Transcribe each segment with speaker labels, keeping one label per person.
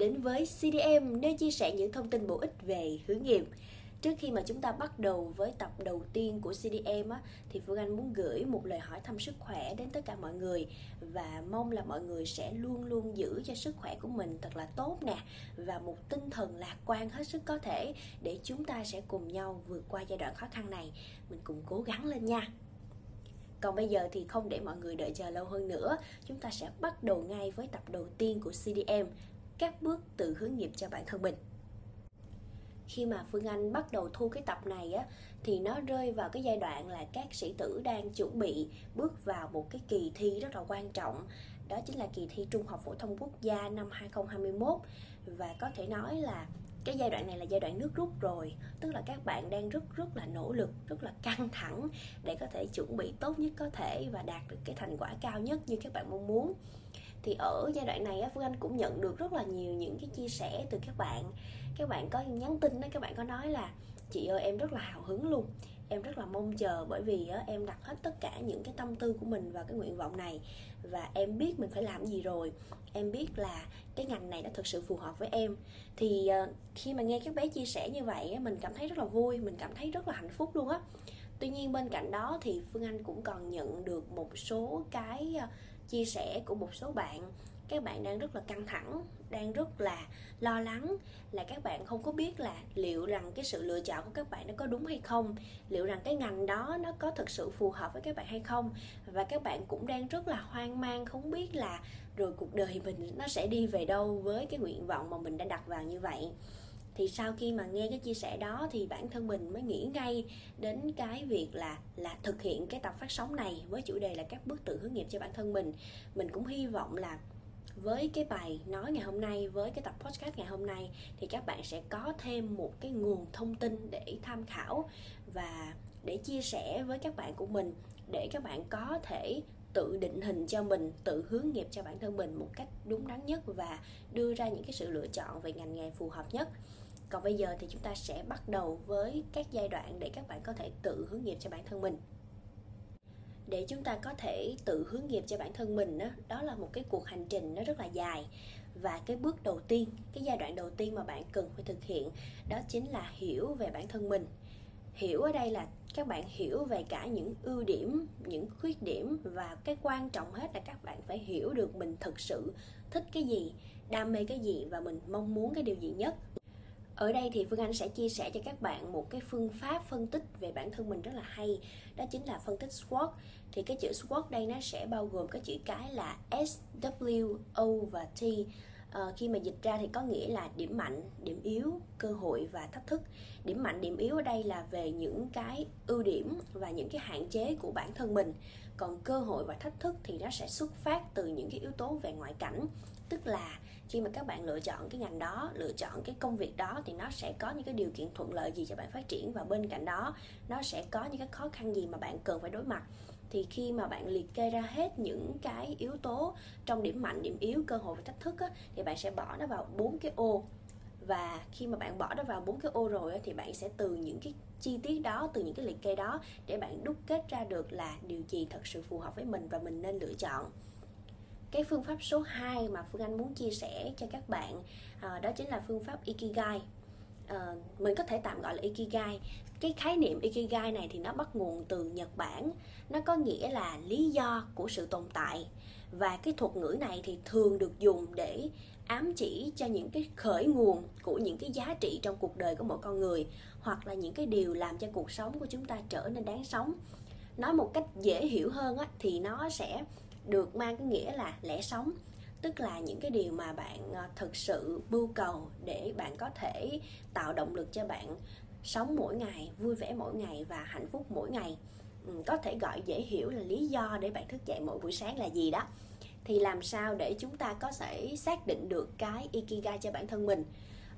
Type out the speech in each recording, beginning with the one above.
Speaker 1: đến với CDM nơi chia sẻ những thông tin bổ ích về hướng nghiệp. Trước khi mà chúng ta bắt đầu với tập đầu tiên của CDM á, thì Phương Anh muốn gửi một lời hỏi thăm sức khỏe đến tất cả mọi người và mong là mọi người sẽ luôn luôn giữ cho sức khỏe của mình thật là tốt nè và một tinh thần lạc quan hết sức có thể để chúng ta sẽ cùng nhau vượt qua giai đoạn khó khăn này. Mình cùng cố gắng lên nha. Còn bây giờ thì không để mọi người đợi chờ lâu hơn nữa, chúng ta sẽ bắt đầu ngay với tập đầu tiên của CDM, các bước tự hướng nghiệp cho bản thân mình. Khi mà Phương Anh bắt đầu thu cái tập này á, thì nó rơi vào cái giai đoạn là các sĩ tử đang chuẩn bị bước vào một cái kỳ thi rất là quan trọng. Đó chính là kỳ thi Trung học phổ thông quốc gia năm 2021 và có thể nói là cái giai đoạn này là giai đoạn nước rút rồi. Tức là các bạn đang rất rất là nỗ lực, rất là căng thẳng để có thể chuẩn bị tốt nhất có thể và đạt được cái thành quả cao nhất như các bạn mong muốn thì ở giai đoạn này phương anh cũng nhận được rất là nhiều những cái chia sẻ từ các bạn. Các bạn có nhắn tin đó các bạn có nói là chị ơi em rất là hào hứng luôn. Em rất là mong chờ bởi vì á, em đặt hết tất cả những cái tâm tư của mình vào cái nguyện vọng này và em biết mình phải làm gì rồi. Em biết là cái ngành này đã thực sự phù hợp với em. Thì uh, khi mà nghe các bé chia sẻ như vậy mình cảm thấy rất là vui mình cảm thấy rất là hạnh phúc luôn á. Tuy nhiên bên cạnh đó thì phương anh cũng còn nhận được một số cái uh, chia sẻ của một số bạn. Các bạn đang rất là căng thẳng, đang rất là lo lắng là các bạn không có biết là liệu rằng cái sự lựa chọn của các bạn nó có đúng hay không, liệu rằng cái ngành đó nó có thực sự phù hợp với các bạn hay không. Và các bạn cũng đang rất là hoang mang, không biết là rồi cuộc đời mình nó sẽ đi về đâu với cái nguyện vọng mà mình đã đặt vào như vậy thì sau khi mà nghe cái chia sẻ đó thì bản thân mình mới nghĩ ngay đến cái việc là là thực hiện cái tập phát sóng này với chủ đề là các bước tự hướng nghiệp cho bản thân mình. Mình cũng hy vọng là với cái bài nói ngày hôm nay, với cái tập podcast ngày hôm nay thì các bạn sẽ có thêm một cái nguồn thông tin để tham khảo và để chia sẻ với các bạn của mình, để các bạn có thể tự định hình cho mình, tự hướng nghiệp cho bản thân mình một cách đúng đắn nhất và đưa ra những cái sự lựa chọn về ngành nghề phù hợp nhất còn bây giờ thì chúng ta sẽ bắt đầu với các giai đoạn để các bạn có thể tự hướng nghiệp cho bản thân mình. Để chúng ta có thể tự hướng nghiệp cho bản thân mình đó, đó là một cái cuộc hành trình nó rất là dài. Và cái bước đầu tiên cái giai đoạn đầu tiên mà bạn cần phải thực hiện đó chính là hiểu về bản thân mình. Hiểu ở đây là các bạn hiểu về cả những ưu điểm những khuyết điểm và cái quan trọng hết là các bạn phải hiểu được mình thực sự thích cái gì đam mê cái gì và mình mong muốn cái điều gì nhất ở đây thì phương anh sẽ chia sẻ cho các bạn một cái phương pháp phân tích về bản thân mình rất là hay. Đó chính là phân tích SWOT. Thì cái chữ SWOT đây nó sẽ bao gồm cái chữ cái là S, W, O và T. À, khi mà dịch ra thì có nghĩa là điểm mạnh điểm yếu cơ hội và thách thức. Điểm mạnh điểm yếu ở đây là về những cái ưu điểm và những cái hạn chế của bản thân mình. Còn cơ hội và thách thức thì nó sẽ xuất phát từ những cái yếu tố về ngoại cảnh tức là khi mà các bạn lựa chọn cái ngành đó lựa chọn cái công việc đó thì nó sẽ có những cái điều kiện thuận lợi gì cho bạn phát triển. Và bên cạnh đó nó sẽ có những cái khó khăn gì mà bạn cần phải đối mặt. Thì khi mà bạn liệt kê ra hết những cái yếu tố trong điểm mạnh điểm yếu cơ hội và thách thức á, thì bạn sẽ bỏ nó vào bốn cái ô. Và khi mà bạn bỏ nó vào bốn cái ô rồi á, thì bạn sẽ từ những cái chi tiết đó từ những cái liệt kê đó để bạn đúc kết ra được là điều gì thật sự phù hợp với mình và mình nên lựa chọn cái phương pháp số 2 mà Phương Anh muốn chia sẻ cho các bạn à, đó chính là phương pháp Ikigai. À, mình có thể tạm gọi là Ikigai. Cái khái niệm Ikigai này thì nó bắt nguồn từ Nhật Bản. Nó có nghĩa là lý do của sự tồn tại. Và cái thuật ngữ này thì thường được dùng để ám chỉ cho những cái khởi nguồn của những cái giá trị trong cuộc đời của mỗi con người hoặc là những cái điều làm cho cuộc sống của chúng ta trở nên đáng sống. Nói một cách dễ hiểu hơn á, thì nó sẽ được mang cái nghĩa là lẽ sống. Tức là những cái điều mà bạn ờ, thực sự mưu cầu để bạn có thể tạo động lực cho bạn sống mỗi ngày vui vẻ mỗi ngày và hạnh phúc mỗi ngày. Ừ, có thể gọi dễ hiểu là lý do để bạn thức dậy mỗi buổi sáng là gì đó. Thì làm sao để chúng ta có thể xác định được cái ikigai cho bản thân mình?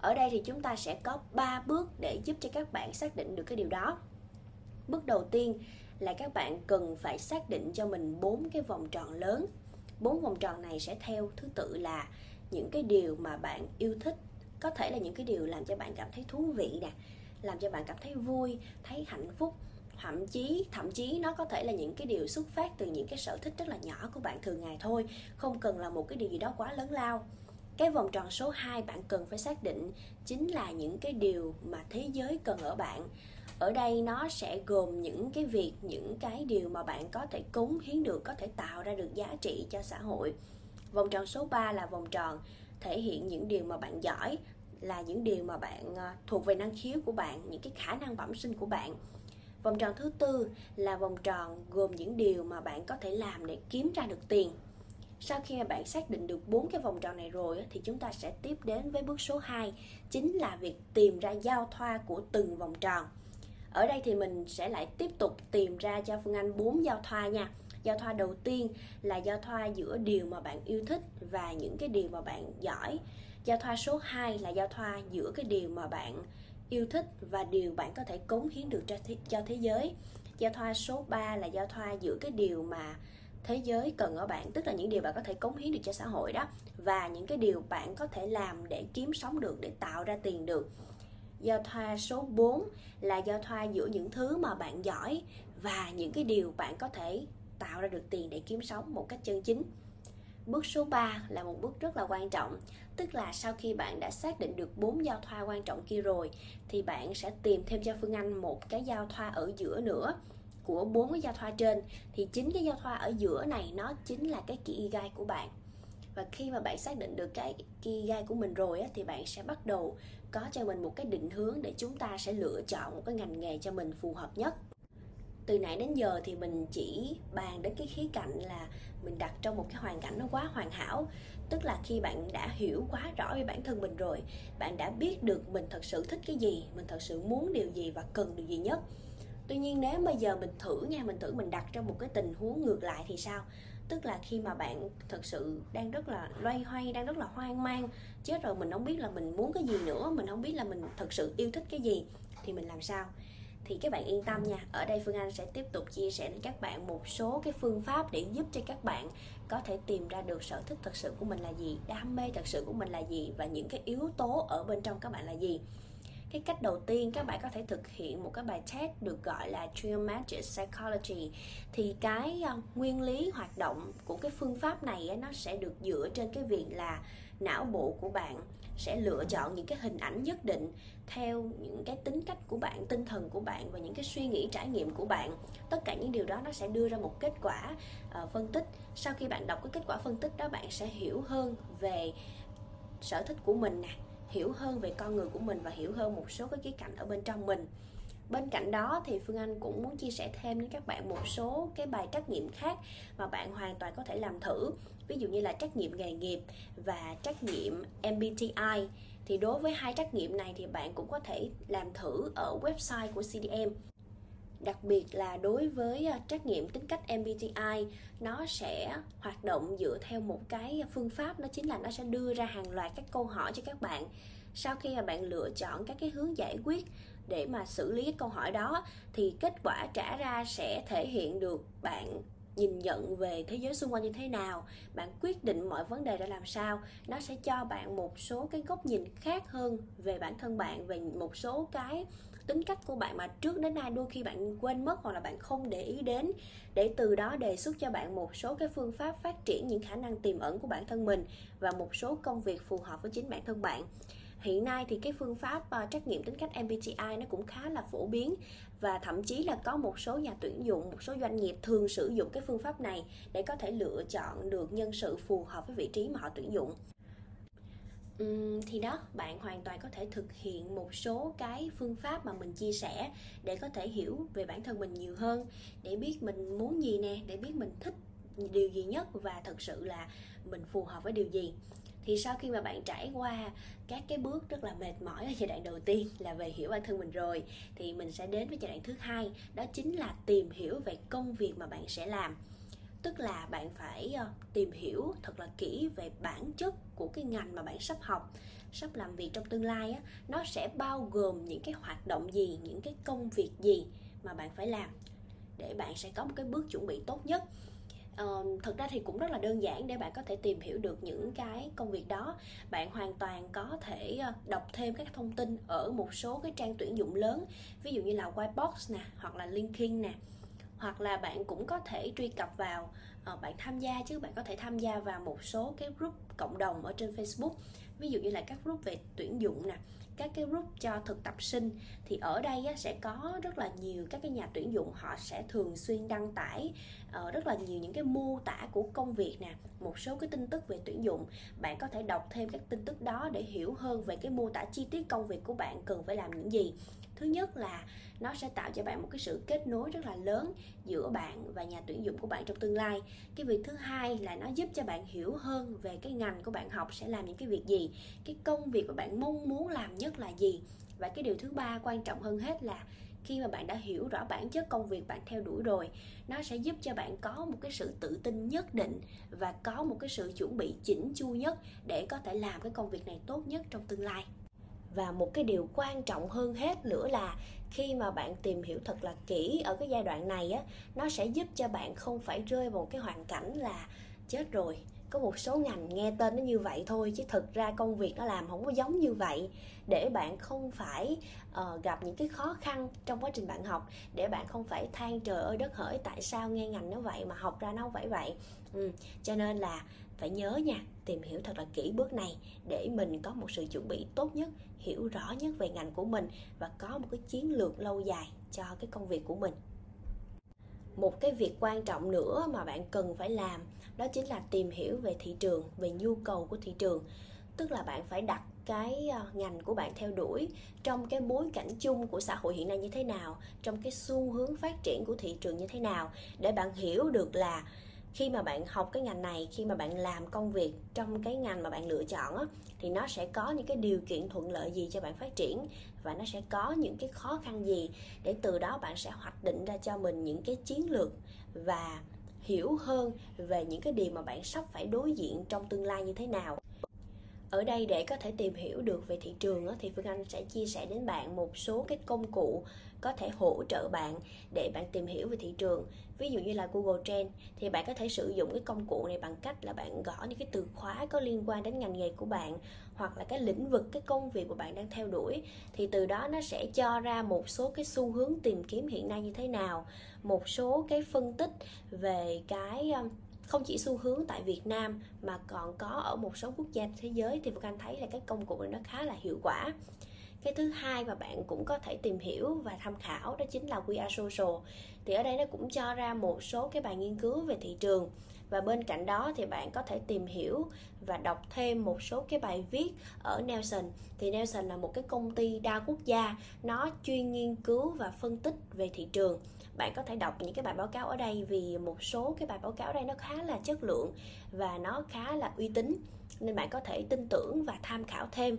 Speaker 1: Ở đây thì chúng ta sẽ có 3 bước để giúp cho các bạn xác định được cái điều đó. Bước đầu tiên là các bạn cần phải xác định cho mình bốn cái vòng tròn lớn. Bốn vòng tròn này sẽ theo thứ tự là những cái điều mà bạn yêu thích. Có thể là những cái điều làm cho bạn cảm thấy thú vị nè, làm cho bạn cảm thấy vui, thấy hạnh phúc. Thậm chí thậm chí nó có thể là những cái điều xuất phát từ những cái sở thích rất là nhỏ của bạn thường ngày thôi, không cần là một cái điều gì đó quá lớn lao. Cái vòng tròn số 2 bạn cần phải xác định chính là những cái điều mà thế giới cần ở bạn ở đây nó sẽ gồm những cái việc, những cái điều mà bạn có thể cống hiến được, có thể tạo ra được giá trị cho xã hội. Vòng tròn số 3 là vòng tròn thể hiện những điều mà bạn giỏi, là những điều mà bạn ờ, thuộc về năng khiếu của bạn, những cái khả năng bẩm sinh của bạn. Vòng tròn thứ tư là vòng tròn gồm những điều mà bạn có thể làm để kiếm ra được tiền. Sau khi mà bạn xác định được bốn cái vòng tròn này rồi thì chúng ta sẽ tiếp đến với bước số 2 chính là việc tìm ra giao thoa của từng vòng tròn ở đây thì mình sẽ lại tiếp tục tìm ra cho phương anh bốn giao thoa nha. Giao thoa đầu tiên là giao thoa giữa điều mà bạn yêu thích và những cái điều mà bạn giỏi. Giao thoa số 2 là giao thoa giữa cái điều mà bạn yêu thích và điều bạn có thể cống hiến được cho thế, cho thế giới. Giao thoa số 3 là giao thoa giữa cái điều mà thế giới cần ở bạn tức là những điều bạn có thể cống hiến được cho xã hội đó và những cái điều bạn có thể làm để kiếm sống được để tạo ra tiền được giao thoa số 4 là giao thoa giữa những thứ mà bạn giỏi và những cái điều bạn có thể tạo ra được tiền để kiếm sống một cách chân chính. Bước số 3 là một bước rất là quan trọng, tức là sau khi bạn đã xác định được bốn giao thoa quan trọng kia rồi thì bạn sẽ tìm thêm cho Phương Anh một cái giao thoa ở giữa nữa. Của bốn cái giao thoa trên thì chính cái giao thoa ở giữa này nó chính là cái kỹ gai của bạn và khi mà bạn xác định được cái key gai của mình rồi á, thì bạn sẽ bắt đầu có cho mình một cái định hướng để chúng ta sẽ lựa chọn một cái ngành nghề cho mình phù hợp nhất. Từ nãy đến giờ thì mình chỉ bàn đến cái khía cạnh là mình đặt trong một cái hoàn cảnh nó quá hoàn hảo. Tức là khi bạn đã hiểu quá rõ về bản thân mình rồi bạn đã biết được mình thật sự thích cái gì mình thật sự muốn điều gì và cần điều gì nhất. Tuy nhiên nếu bây giờ mình thử nha mình thử mình đặt trong một cái tình huống ngược lại thì sao? Tức là khi mà bạn thật sự đang rất là loay hoay, đang rất là hoang mang, chết rồi mình không biết là mình muốn cái gì nữa, mình không biết là mình thật sự yêu thích cái gì, thì mình làm sao? Thì các bạn yên tâm nha. Ở đây phương anh sẽ tiếp tục chia sẻ đến các bạn một số cái phương pháp để giúp cho các bạn có thể tìm ra được sở thích thật sự của mình là gì, đam mê thật sự của mình là gì và những cái yếu tố ở bên trong các bạn là gì cái cách đầu tiên các bạn có thể thực hiện một cái bài test được gọi là Trigonometric Psychology thì cái uh, nguyên lý hoạt động của cái phương pháp này ấy, nó sẽ được dựa trên cái việc là não bộ của bạn sẽ lựa chọn những cái hình ảnh nhất định theo những cái tính cách của bạn tinh thần của bạn và những cái suy nghĩ trải nghiệm của bạn. Tất cả những điều đó nó sẽ đưa ra một kết quả uh, phân tích. Sau khi bạn đọc cái kết quả phân tích đó bạn sẽ hiểu hơn về sở thích của mình nè hiểu hơn về con người của mình và hiểu hơn một số cái khía cạnh ở bên trong mình. Bên cạnh đó thì phương anh cũng muốn chia sẻ thêm với các bạn một số cái bài trắc nghiệm khác mà bạn hoàn toàn có thể làm thử. Ví dụ như là trắc nghiệm nghề nghiệp và trắc nghiệm mbti thì đối với hai trắc nghiệm này thì bạn cũng có thể làm thử ở website của cdm đặc biệt là đối với ờ, trắc nghiệm tính cách MBTI nó sẽ hoạt động dựa theo một cái phương pháp, đó chính là nó sẽ đưa ra hàng loạt các câu hỏi cho các bạn. Sau khi mà bạn lựa chọn các cái hướng giải quyết để mà xử lý cái câu hỏi đó, thì kết quả trả ra sẽ thể hiện được bạn nhìn nhận về thế giới xung quanh như thế nào, bạn quyết định mọi vấn đề ra làm sao. Nó sẽ cho bạn một số cái góc nhìn khác hơn về bản thân bạn, về một số cái tính cách của bạn mà trước đến nay đôi khi bạn quên mất hoặc là bạn không để ý đến để từ đó đề xuất cho bạn một số cái phương pháp phát triển những khả năng tiềm ẩn của bản thân mình và một số công việc phù hợp với chính bản thân bạn. Hiện nay thì cái phương pháp uh, trắc nghiệm tính cách MBTI nó cũng khá là phổ biến và thậm chí là có một số nhà tuyển dụng một số doanh nghiệp thường sử dụng cái phương pháp này để có thể lựa chọn được nhân sự phù hợp với vị trí mà họ tuyển dụng thì đó, bạn hoàn toàn có thể thực hiện một số cái phương pháp mà mình chia sẻ để có thể hiểu về bản thân mình nhiều hơn, để biết mình muốn gì nè, để biết mình thích điều gì nhất và thực sự là mình phù hợp với điều gì. Thì sau khi mà bạn trải qua các cái bước rất là mệt mỏi ở giai đoạn đầu tiên là về hiểu bản thân mình rồi, thì mình sẽ đến với giai đoạn thứ hai, đó chính là tìm hiểu về công việc mà bạn sẽ làm tức là bạn phải ờ, tìm hiểu thật là kỹ về bản chất của cái ngành mà bạn sắp học sắp làm việc trong tương lai á. Nó sẽ bao gồm những cái hoạt động gì những cái công việc gì mà bạn phải làm để bạn sẽ có một cái bước chuẩn bị tốt nhất. Ờ, uh, thực ra thì cũng rất là đơn giản để bạn có thể tìm hiểu được những cái công việc đó. Bạn hoàn toàn có thể ờ, đọc thêm các thông tin ở một số cái trang tuyển dụng lớn ví dụ như là Whitebox nè hoặc là LinkedIn nè hoặc là bạn cũng có thể truy cập vào ờ, bạn tham gia chứ bạn có thể tham gia vào một số cái group cộng đồng ở trên Facebook. Ví dụ như là các group về tuyển dụng nè các cái group cho thực tập sinh. Thì ở đây á, sẽ có rất là nhiều các cái nhà tuyển dụng họ sẽ thường xuyên đăng tải uh, rất là nhiều những cái mô tả của công việc nè một số cái tin tức về tuyển dụng. Bạn có thể đọc thêm các tin tức đó để hiểu hơn về cái mô tả chi tiết công việc của bạn cần phải làm những gì thứ nhất là nó sẽ tạo cho bạn một cái sự kết nối rất là lớn giữa bạn và nhà tuyển dụng của bạn trong tương lai. Cái việc thứ hai là nó giúp cho bạn hiểu hơn về cái ngành của bạn học sẽ làm những cái việc gì, cái công việc mà bạn mong muốn làm nhất là gì. Và cái điều thứ ba quan trọng hơn hết là khi mà bạn đã hiểu rõ bản chất công việc bạn theo đuổi rồi, nó sẽ giúp cho bạn có một cái sự tự tin nhất định và có một cái sự chuẩn bị chỉnh chu nhất để có thể làm cái công việc này tốt nhất trong tương lai và một cái điều quan trọng hơn hết nữa là khi mà bạn tìm hiểu thật là kỹ ở cái giai đoạn này á, nó sẽ giúp cho bạn không phải rơi vào một cái hoàn cảnh là chết rồi có một số ngành nghe tên nó như vậy thôi chứ thực ra công việc nó làm không có giống như vậy để bạn không phải uh, gặp những cái khó khăn trong quá trình bạn học để bạn không phải than trời ơi đất hỡi tại sao nghe ngành nó vậy mà học ra nó không phải vậy ừ. cho nên là phải nhớ nha tìm hiểu thật là kỹ bước này để mình có một sự chuẩn bị tốt nhất hiểu rõ nhất về ngành của mình và có một cái chiến lược lâu dài cho cái công việc của mình một cái việc quan trọng nữa mà bạn cần phải làm, đó chính là tìm hiểu về thị trường, về nhu cầu của thị trường. Tức là bạn phải đặt cái ờ, ngành của bạn theo đuổi trong cái bối cảnh chung của xã hội hiện nay như thế nào, trong cái xu hướng phát triển của thị trường như thế nào, để bạn hiểu được là khi mà bạn học cái ngành này khi mà bạn làm công việc trong cái ngành mà bạn lựa chọn á, thì nó sẽ có những cái điều kiện thuận lợi gì cho bạn phát triển và nó sẽ có những cái khó khăn gì để từ đó bạn sẽ hoạch định ra cho mình những cái chiến lược và hiểu hơn về những cái điều mà bạn sắp phải đối diện trong tương lai như thế nào ở đây để có thể tìm hiểu được về thị trường thì phương anh sẽ chia sẻ đến bạn một số cái công cụ có thể hỗ trợ bạn để bạn tìm hiểu về thị trường. Ví dụ như là google trend thì bạn có thể sử dụng cái công cụ này bằng cách là bạn gõ những cái từ khóa có liên quan đến ngành nghề của bạn hoặc là cái lĩnh vực, cái công việc của bạn đang theo đuổi. Thì từ đó nó sẽ cho ra một số cái xu hướng tìm kiếm hiện nay như thế nào, một số cái phân tích về cái um, không chỉ xu hướng tại Việt Nam mà còn có ở một số quốc gia thế giới thì Phương Anh thấy là cái công cụ này nó khá là hiệu quả. Cái thứ hai mà bạn cũng có thể tìm hiểu và tham khảo đó chính là We Are Social. Thì ở đây nó cũng cho ra một số cái bài nghiên cứu về thị trường và bên cạnh đó thì bạn có thể tìm hiểu và đọc thêm một số cái bài viết ở Nelson thì Nelson là một cái công ty đa quốc gia, nó chuyên nghiên cứu và phân tích về thị trường bạn có thể đọc những cái bài báo cáo ở đây vì một số cái bài báo cáo ở đây nó khá là chất lượng và nó khá là uy tín. Nên bạn có thể tin tưởng và tham khảo thêm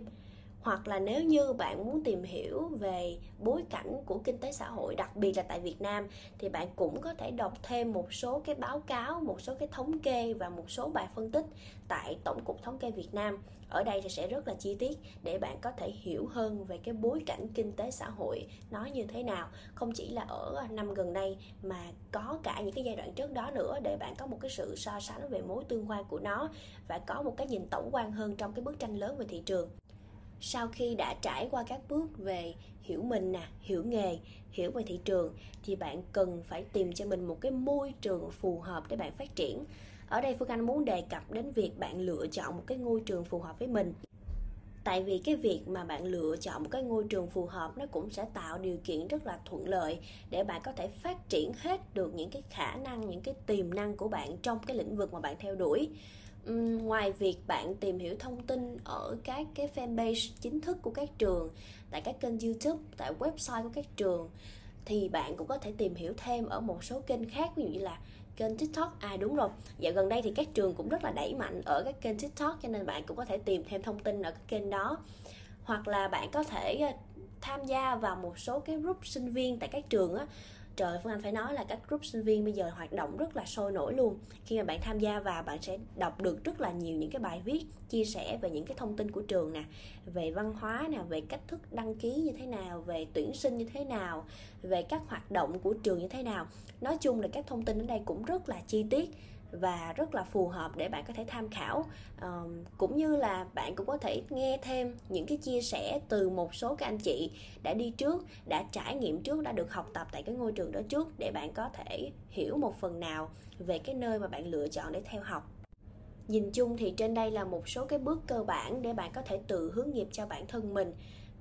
Speaker 1: hoặc là nếu như bạn muốn tìm hiểu về bối cảnh của kinh tế xã hội đặc biệt là tại Việt Nam thì bạn cũng có thể đọc thêm một số cái báo cáo, một số cái thống kê và một số bài phân tích tại Tổng cục Thống kê Việt Nam. Ở đây thì sẽ rất là chi tiết để bạn có thể hiểu hơn về cái bối cảnh kinh tế xã hội nó như thế nào, không chỉ là ở năm gần đây mà có cả những cái giai đoạn trước đó nữa để bạn có một cái sự so sánh về mối tương quan của nó và có một cái nhìn tổng quan hơn trong cái bức tranh lớn về thị trường sau khi đã trải qua các bước về hiểu mình nè, hiểu nghề, hiểu về thị trường, thì bạn cần phải tìm cho mình một cái môi trường phù hợp để bạn phát triển. Ở đây phương anh muốn đề cập đến việc bạn lựa chọn một cái ngôi trường phù hợp với mình. Tại vì cái việc mà bạn lựa chọn một cái ngôi trường phù hợp nó cũng sẽ tạo điều kiện rất là thuận lợi để bạn có thể phát triển hết được những cái khả năng, những cái tiềm năng của bạn trong cái lĩnh vực mà bạn theo đuổi ngoài việc bạn tìm hiểu thông tin ở các cái fanpage chính thức của các trường, tại các kênh youtube, tại website của các trường, thì bạn cũng có thể tìm hiểu thêm ở một số kênh khác, ví dụ như là kênh tiktok. À đúng rồi. Dạo gần đây thì các trường cũng rất là đẩy mạnh ở các kênh tiktok, cho nên bạn cũng có thể tìm thêm thông tin ở các kênh đó. Hoặc là bạn có thể ờ, tham gia vào một số cái group sinh viên tại các trường á trời, phương anh phải nói là các group sinh viên bây giờ hoạt động rất là sôi nổi luôn. Khi mà bạn tham gia vào, bạn sẽ đọc được rất là nhiều những cái bài viết, chia sẻ về những cái thông tin của trường nè, về văn hóa nè, về cách thức đăng ký như thế nào, về tuyển sinh như thế nào, về các hoạt động của trường như thế nào. Nói chung là các thông tin ở đây cũng rất là chi tiết và rất là phù hợp để bạn có thể tham khảo. Cũng như là bạn cũng có thể nghe thêm những cái chia sẻ từ một số các anh chị đã đi trước, đã trải nghiệm trước, đã được học tập tại cái ngôi trường đó trước để bạn có thể hiểu một phần nào về cái nơi mà bạn lựa chọn để theo học. Nhìn chung thì trên đây là một số cái bước cơ bản để bạn có thể tự hướng nghiệp cho bản thân mình.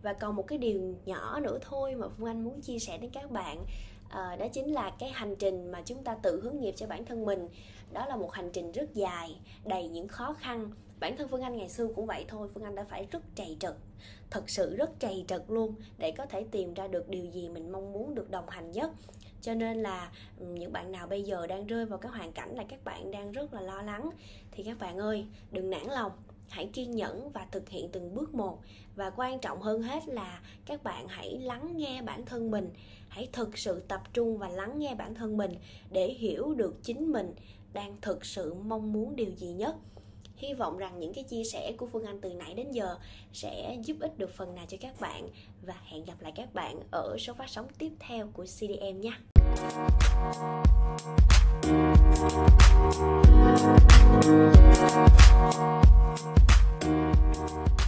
Speaker 1: Và còn một cái điều nhỏ nữa thôi mà phương anh muốn chia sẻ đến các bạn à, đó chính là cái hành trình mà chúng ta tự hướng nghiệp cho bản thân mình. Đó là một hành trình rất dài đầy những khó khăn. Bản thân phương anh ngày xưa cũng vậy thôi phương anh đã phải rất trầy trật thật sự rất trầy trật luôn để có thể tìm ra được điều gì mình mong muốn được đồng hành nhất. Cho nên là ừ, những bạn nào bây giờ đang rơi vào cái hoàn cảnh là các bạn đang rất là lo lắng. Thì các bạn ơi đừng nản lòng hãy kiên nhẫn và thực hiện từng bước một. Và quan trọng hơn hết là các bạn hãy lắng nghe bản thân mình. Hãy thực sự tập trung và lắng nghe bản thân mình để hiểu được chính mình đang thực sự mong muốn điều gì nhất. Hy vọng rằng những cái chia sẻ của phương anh từ nãy đến giờ sẽ giúp ích được phần nào cho các bạn. Và hẹn gặp lại các bạn ở số phát sóng tiếp theo của cdm nhé. Thank you You.